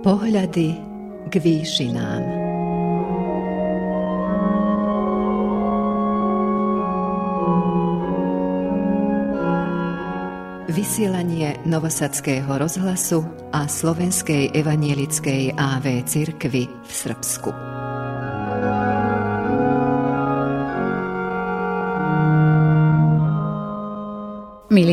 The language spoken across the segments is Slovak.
Pohľady k výšinám. Vysielanie Novosadského rozhlasu a Slovenskej evanielickej AV cirkvy v Srbsku.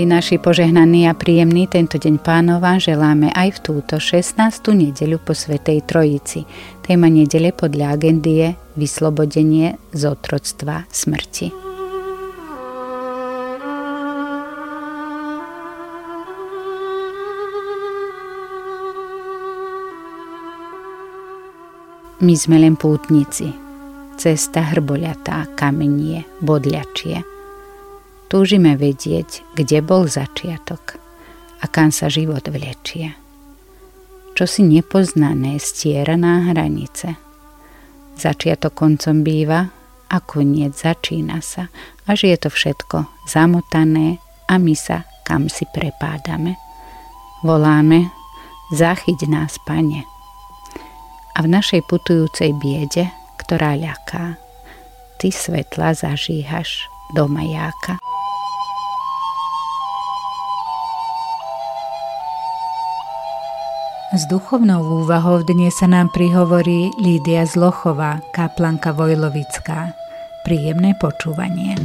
Naši požehnaní a príjemný tento deň pánova želáme aj v túto 16. nedeľu po Svetej Trojici. Téma nedele podľa agendy je vyslobodenie z otroctva smrti. My sme len pútnici. Cesta hrboľatá, kamenie, bodľačie – Túžime vedieť, kde bol začiatok a kam sa život vlečie. Čo si nepoznané stiera na hranice. Začiatok koncom býva a koniec začína sa, až je to všetko zamotané a my sa kam si prepádame. Voláme, zachyť nás, pane. A v našej putujúcej biede, ktorá ľaká, ty svetla zažíhaš do majáka. S duchovnou úvahou dnes sa nám prihovorí Lídia Zlochová, kaplanka Vojlovická. Príjemné počúvanie.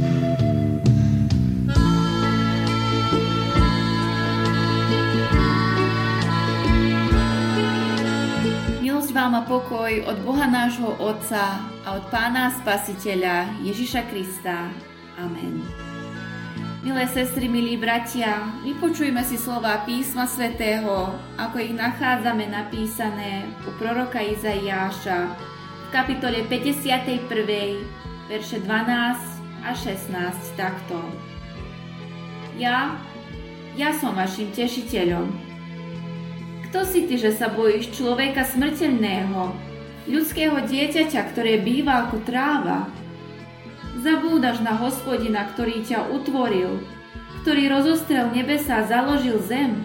Milosť vám a pokoj od Boha nášho Otca a od Pána Spasiteľa Ježiša Krista. Amen. Milé sestry, milí bratia, vypočujme si slova písma svätého, ako ich nachádzame napísané u proroka Izaiáša v kapitole 51, verše 12 a 16 takto. Ja, ja som vašim tešiteľom. Kto si ty, že sa bojíš človeka smrteľného, ľudského dieťaťa, ktoré býva ako tráva, Zabúdaš na hospodina, ktorý ťa utvoril, ktorý rozostrel nebesa a založil zem.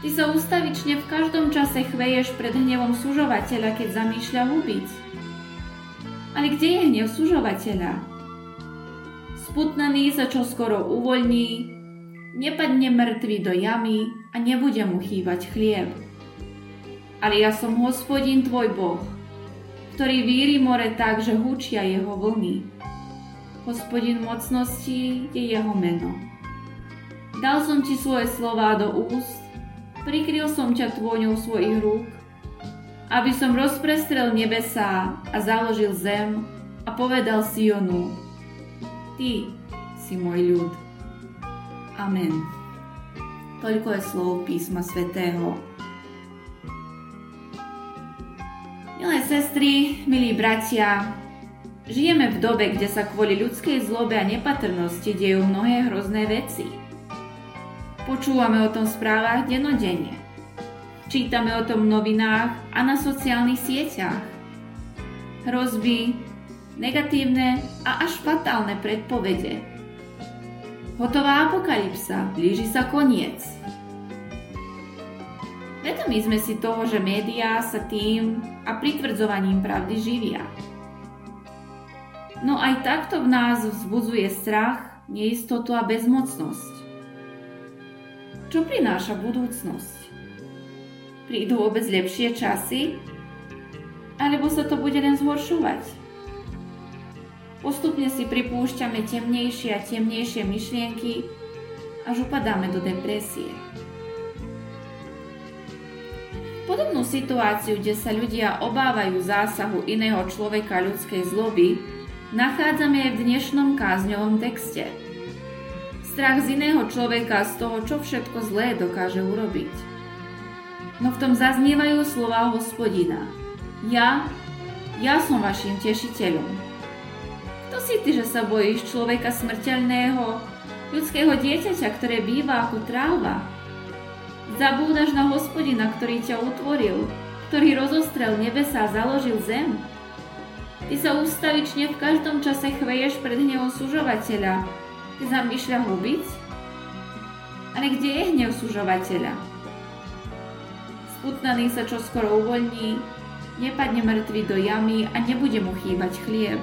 Ty sa ustavične v každom čase chveješ pred hnevom sužovateľa, keď zamýšľa hubiť. Ale kde je hnev sužovateľa? Sputnaný sa čoskoro uvoľní, nepadne mŕtvy do jamy a nebude mu chývať chlieb. Ale ja som hospodin tvoj Boh, ktorý víri more tak, že hučia jeho vlny. Hospodin mocnosti je jeho meno. Dal som ti svoje slová do úst, prikryl som ťa tvôňou svojich rúk, aby som rozprestrel nebesá a založil zem a povedal Sionu, Ty si môj ľud. Amen. Toľko je slov písma svätého. Milé sestry, milí bratia, Žijeme v dobe, kde sa kvôli ľudskej zlobe a nepatrnosti dejú mnohé hrozné veci. Počúvame o tom v správach denodenne. Čítame o tom v novinách a na sociálnych sieťach. Hrozby, negatívne a až fatálne predpovede. Hotová apokalypsa, blíži sa koniec. Vedomí sme si toho, že médiá sa tým a pritvrdzovaním pravdy živia. No aj takto v nás vzbudzuje strach, neistotu a bezmocnosť. Čo prináša budúcnosť? Prídu vôbec lepšie časy? Alebo sa to bude len zhoršovať? Postupne si pripúšťame temnejšie a temnejšie myšlienky, až upadáme do depresie. Podobnú situáciu, kde sa ľudia obávajú zásahu iného človeka ľudskej zloby, nachádzame aj v dnešnom kázňovom texte. Strach z iného človeka z toho, čo všetko zlé dokáže urobiť. No v tom zaznievajú slova hospodina. Ja, ja som vašim tešiteľom. Kto si ty, že sa bojíš človeka smrteľného, ľudského dieťaťa, ktoré býva ako tráva? Zabúdaš na hospodina, ktorý ťa utvoril, ktorý rozostrel nebesa a založil zem? Ty sa ústavične v každom čase chveješ pred hnevom sužovateľa. Ty zamýšľa hubiť? Ale kde je hnev sužovateľa? sputnaný sa čoskoro uvoľní, nepadne mŕtvy do jamy a nebude mu chýbať chlieb.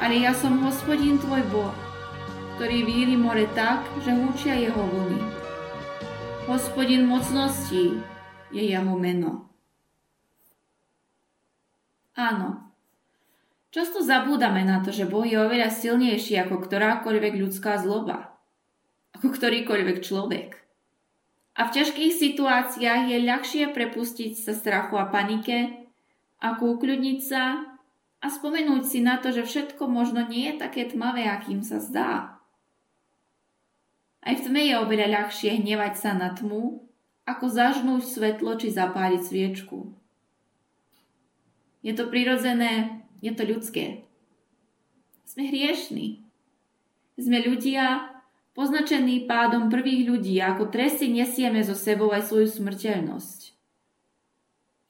Ale ja som hospodin tvoj Boh, ktorý víri more tak, že húčia jeho vlny. Hospodin mocností je jeho meno. Áno, často zabúdame na to, že Boh je oveľa silnejší ako ktorákoľvek ľudská zloba, ako ktorýkoľvek človek. A v ťažkých situáciách je ľahšie prepustiť sa strachu a panike, ako ukľudniť sa a spomenúť si na to, že všetko možno nie je také tmavé, akým sa zdá. Aj v tme je oveľa ľahšie hnevať sa na tmu, ako zažnúť svetlo či zapáliť sviečku. Je to prirodzené, je to ľudské. Sme hriešní. Sme ľudia, poznačení pádom prvých ľudí ako tresy nesieme zo sebou aj svoju smrteľnosť.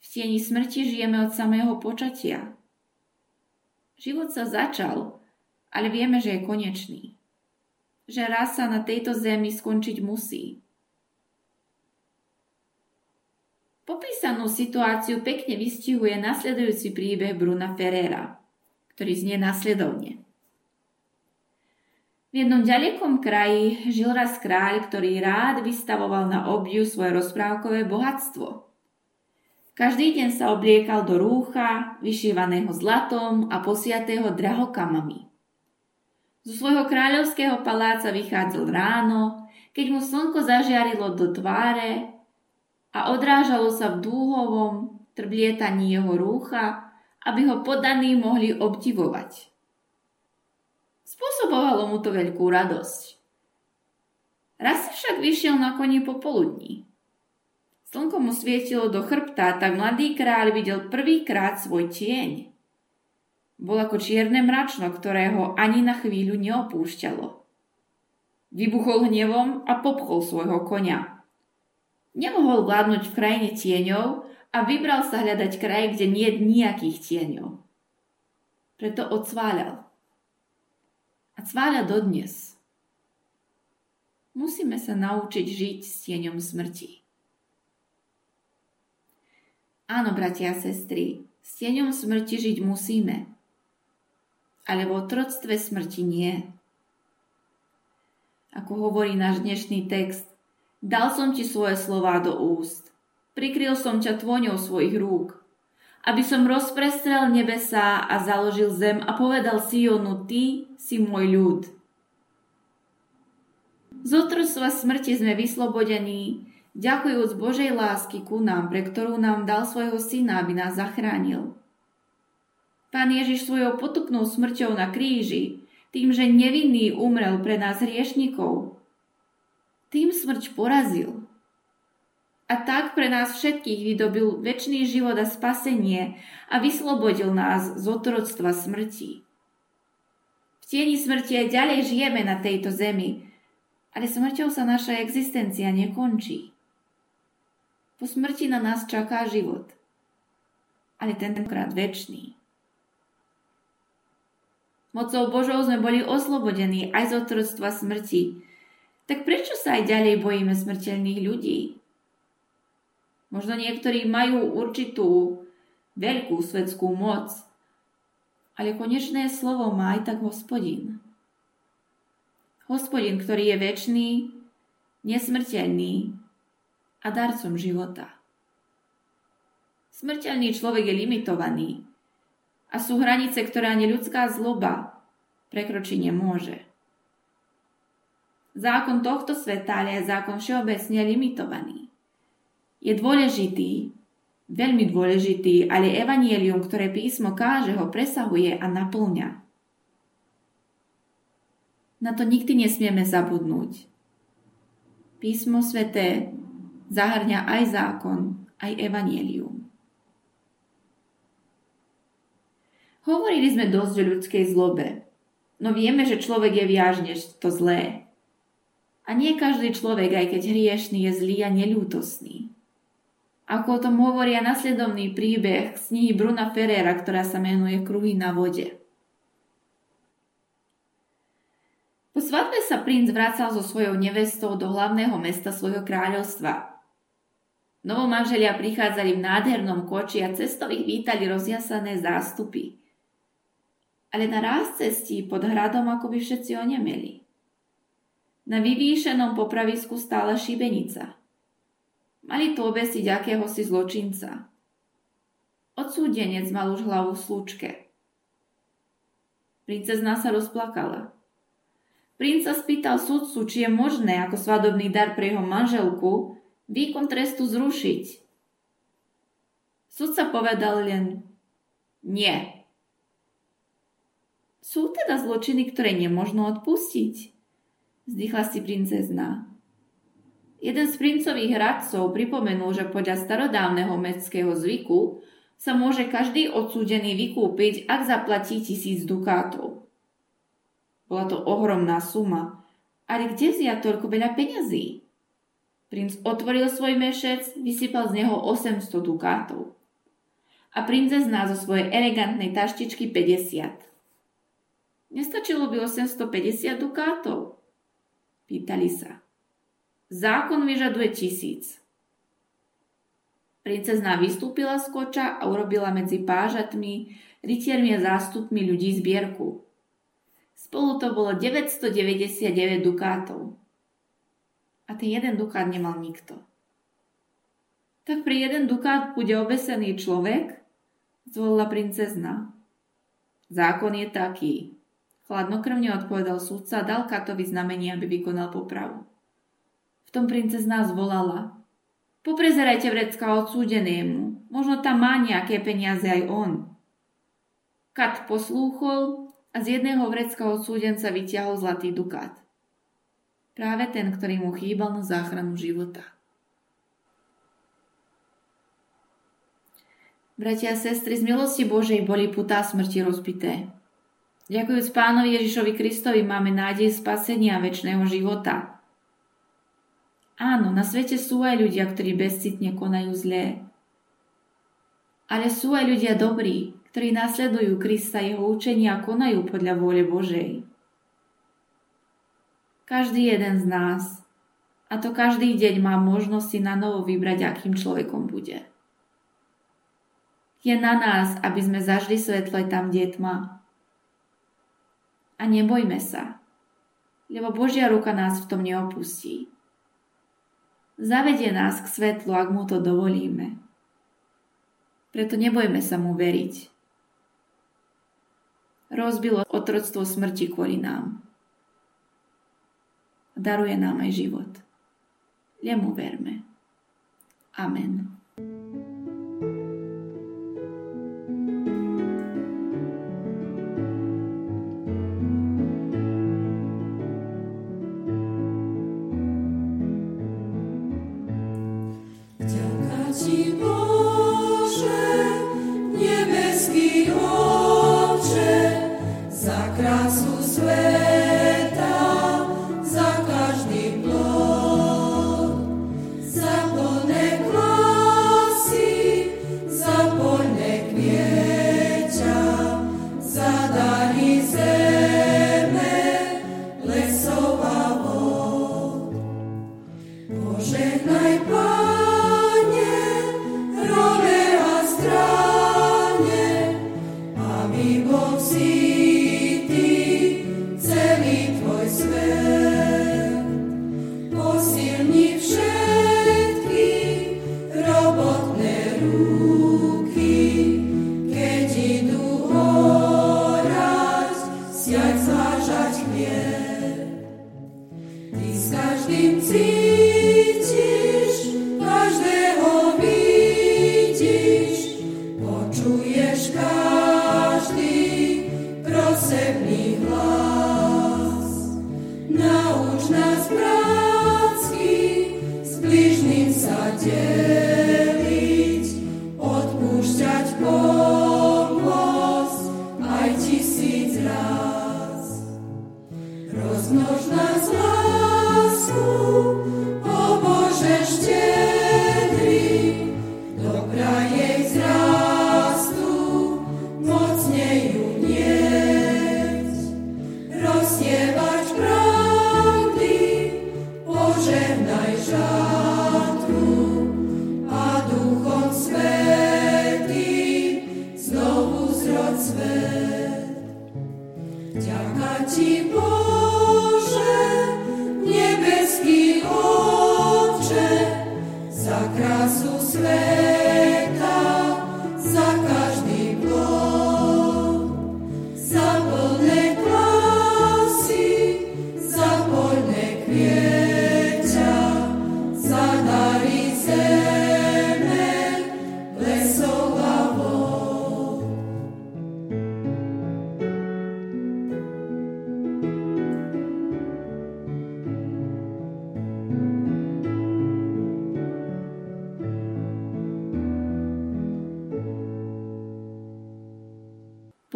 V tieni smrti žijeme od samého počatia. Život sa začal, ale vieme, že je konečný. Že raz sa na tejto zemi skončiť musí. Popísanú situáciu pekne vystihuje nasledujúci príbeh Bruna Ferrera, ktorý znie nasledovne. V jednom ďalekom kraji žil raz kráľ, ktorý rád vystavoval na obdiv svoje rozprávkové bohatstvo. Každý deň sa obliekal do rúcha, vyšívaného zlatom a posiatého drahokamami. Zo svojho kráľovského paláca vychádzal ráno, keď mu slnko zažiarilo do tváre a odrážalo sa v dúhovom trblietaní jeho rúcha, aby ho podaní mohli obdivovať. Spôsobovalo mu to veľkú radosť. Raz si však vyšiel na koni popoludní. Slnko mu svietilo do chrbta, tak mladý kráľ videl prvýkrát svoj tieň. Bol ako čierne mračno, ktorého ani na chvíľu neopúšťalo. Vybuchol hnevom a popchol svojho konia. Nemohol vládnuť v krajine tieňov a vybral sa hľadať kraj, kde nie je nejakých tieňov. Preto odsváľal. A cváľa dodnes. Musíme sa naučiť žiť s tieňom smrti. Áno, bratia a sestry, s tieňom smrti žiť musíme. Ale v otroctve smrti nie. Ako hovorí náš dnešný text, Dal som ti svoje slová do úst. Prikryl som ťa tvoňou svojich rúk. Aby som rozprestrel nebesá a založil zem a povedal Sionu, ty si môj ľud. Z otrstva smrti sme vyslobodení, ďakujúc Božej lásky ku nám, pre ktorú nám dal svojho syna, aby nás zachránil. Pán Ježiš svojou potupnou smrťou na kríži, tým, že nevinný umrel pre nás hriešnikov, tým smrť porazil. A tak pre nás všetkých vydobil väčší život a spasenie a vyslobodil nás z otroctva smrti. V tieni smrti aj ďalej žijeme na tejto zemi, ale smrťou sa naša existencia nekončí. Po smrti na nás čaká život, ale tentokrát väčší. Mocou Božou sme boli oslobodení aj z otroctva smrti, tak prečo sa aj ďalej bojíme smrteľných ľudí? Možno niektorí majú určitú veľkú svetskú moc, ale konečné slovo má aj tak hospodin. Hospodin, ktorý je väčší, nesmrteľný a darcom života. Smrteľný človek je limitovaný a sú hranice, ktoré ani ľudská zloba prekročiť nemôže. Zákon tohto sveta je zákon všeobecne limitovaný. Je dôležitý, veľmi dôležitý, ale evanielium, ktoré písmo káže, ho presahuje a naplňa. Na to nikdy nesmieme zabudnúť. Písmo sveté zahrňa aj zákon, aj evanielium. Hovorili sme dosť o ľudskej zlobe, no vieme, že človek je viac než to zlé. A nie každý človek, aj keď hriešný, je zlý a neľútosný. Ako o tom hovoria nasledovný príbeh z knihy Bruna Ferrera, ktorá sa menuje Kruhy na vode. Po svadbe sa princ vracal so svojou nevestou do hlavného mesta svojho kráľovstva. Novomanželia prichádzali v nádhernom koči a cestových vítali rozjasané zástupy. Ale na ráz cestí pod hradom ako by všetci onemeli. Na vyvýšenom popravisku stála šibenica. Mali tu obesiť akéhosi zločinca. Odsúdenec mal už hlavu v slučke. Princezna sa rozplakala. Princ sa spýtal sudcu, či je možné ako svadobný dar pre jeho manželku výkon trestu zrušiť. Sudca povedal len nie. Sú teda zločiny, ktoré nemožno odpustiť? Zdychla si princezna. Jeden z princových hradcov pripomenul, že podľa starodávneho mestského zvyku sa môže každý odsúdený vykúpiť, ak zaplatí tisíc dukátov. Bola to ohromná suma, ale kde vziať toľko veľa peňazí? Princ otvoril svoj mešec, vysypal z neho 800 dukátov. A princezná zo svojej elegantnej taštičky 50. Nestačilo by 850 dukátov? Pýtali sa. Zákon vyžaduje tisíc. Princezná vystúpila z koča a urobila medzi pážatmi, rytiermi a zástupmi ľudí zbierku. Spolu to bolo 999 dukátov. A ten jeden dukát nemal nikto. Tak pri jeden dukát bude obesený človek, zvolila princezna. Zákon je taký. Chladnokrvne odpovedal súdca a dal katovi znamenie, aby vykonal popravu. V tom princezná zvolala. Poprezerajte vrecka odsúdenému. Možno tam má nejaké peniaze aj on. Kat poslúchol a z jedného vrecka odsúdenca vyťahol zlatý dukát. Práve ten, ktorý mu chýbal na záchranu života. Bratia a sestry, z milosti Božej boli putá smrti rozbité. Ďakujúc pánovi Ježišovi Kristovi máme nádej spasenia väčšného života. Áno, na svete sú aj ľudia, ktorí bezcitne konajú zlé. Ale sú aj ľudia dobrí, ktorí nasledujú Krista jeho učenia a konajú podľa vôle Božej. Každý jeden z nás, a to každý deň má možnosť si na novo vybrať, akým človekom bude. Je na nás, aby sme zažili svetlo tam, kde je tma. A nebojme sa, lebo Božia ruka nás v tom neopustí. Zavedie nás k svetlu, ak mu to dovolíme. Preto nebojme sa mu veriť. Rozbilo otroctvo smrti kvôli nám. Daruje nám aj život. Jemu verme. Amen. we will see. нужно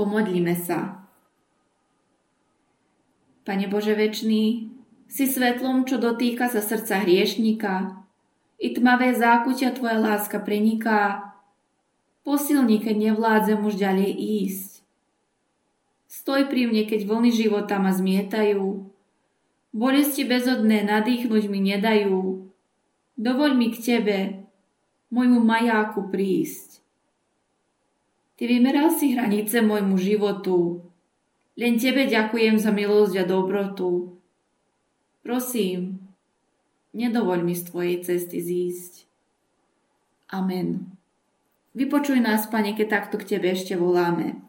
Pomodlíme sa. Pane Bože večný, si svetlom, čo dotýka sa srdca hriešnika, i tmavé zákutia Tvoja láska preniká, posilni, keď nevládzem už ďalej ísť. Stoj pri mne, keď vlny života ma zmietajú, bolesti bezodné nadýchnuť mi nedajú, dovoľ mi k Tebe, môjmu majáku prísť. Ty vymeral si hranice môjmu životu. Len Tebe ďakujem za milosť a dobrotu. Prosím, nedovoľ mi z Tvojej cesty zísť. Amen. Vypočuj nás, Pane, keď takto k Tebe ešte voláme.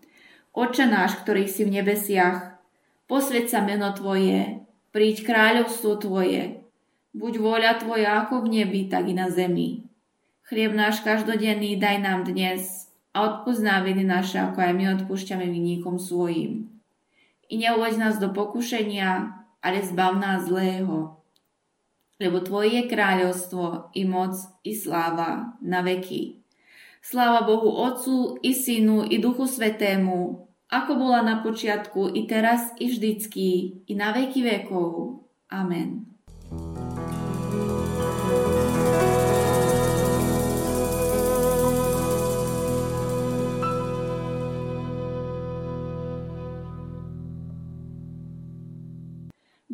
Oče náš, ktorý si v nebesiach, posvieť sa meno Tvoje, príď kráľovstvo Tvoje, buď vôľa Tvoja ako v nebi, tak i na zemi. Chlieb náš každodenný daj nám dnes a odpozná viny naše, ako aj my odpúšťame vinníkom svojim. I neuvoď nás do pokušenia, ale zbav nás zlého. Lebo Tvoje je kráľovstvo, i moc, i sláva na veky. Sláva Bohu Otcu, i Synu, i Duchu Svetému, ako bola na počiatku, i teraz, i vždycky, i na veky vekov. Amen.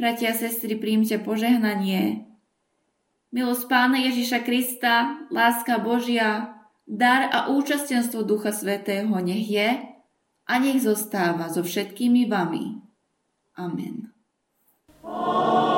Bratia a sestry, príjmte požehnanie. Milosť Pána Ježiša Krista, láska Božia, dar a účastenstvo Ducha Svetého nech je a nech zostáva so všetkými vami. Amen. Amen.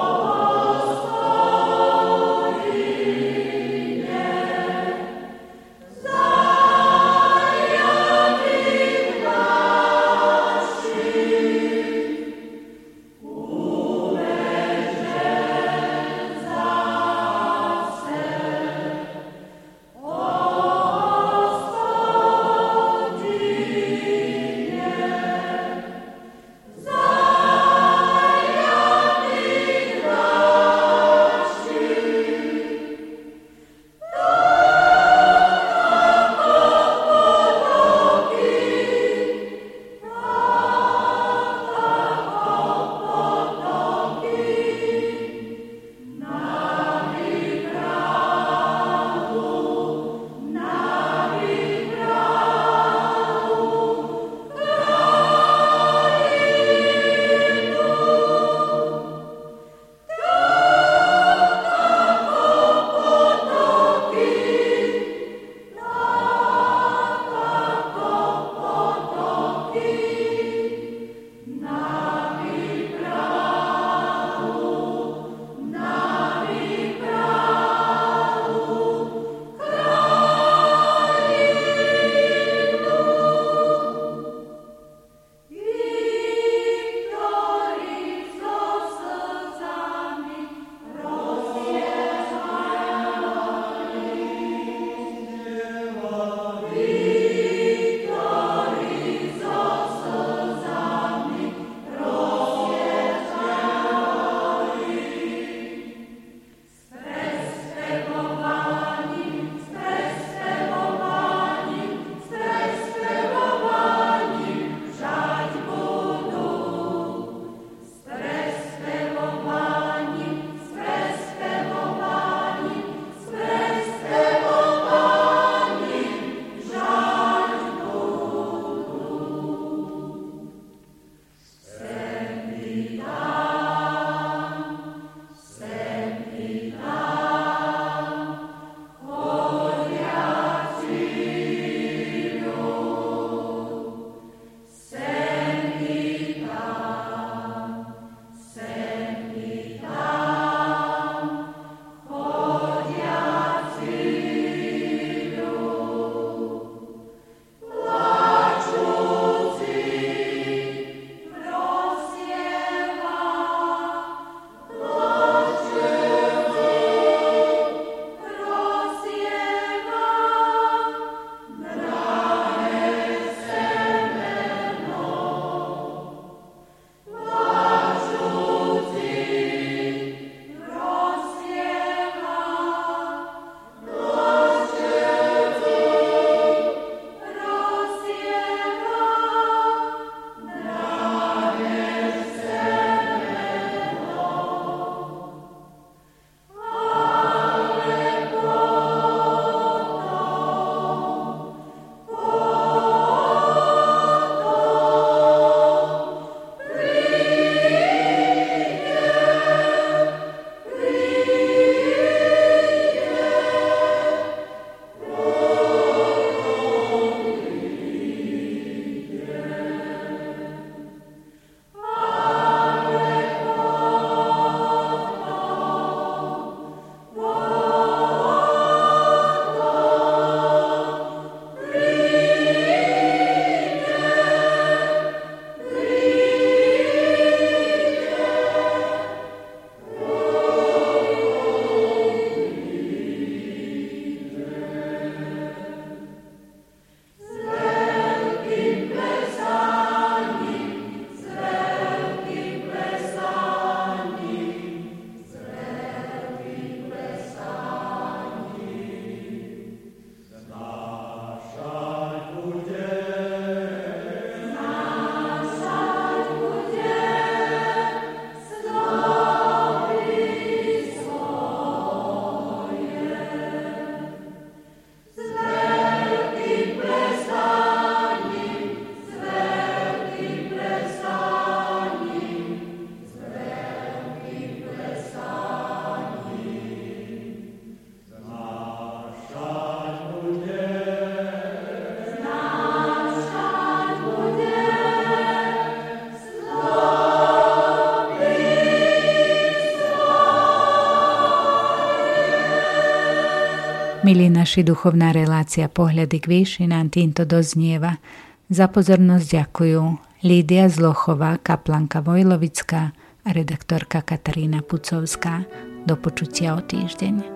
Milí naši, duchovná relácia Pohľady k výšinám týmto doznieva. Za pozornosť ďakujú Lídia Zlochová, kaplanka Vojlovická a redaktorka Katarína Pucovská. Do počutia o týždeň.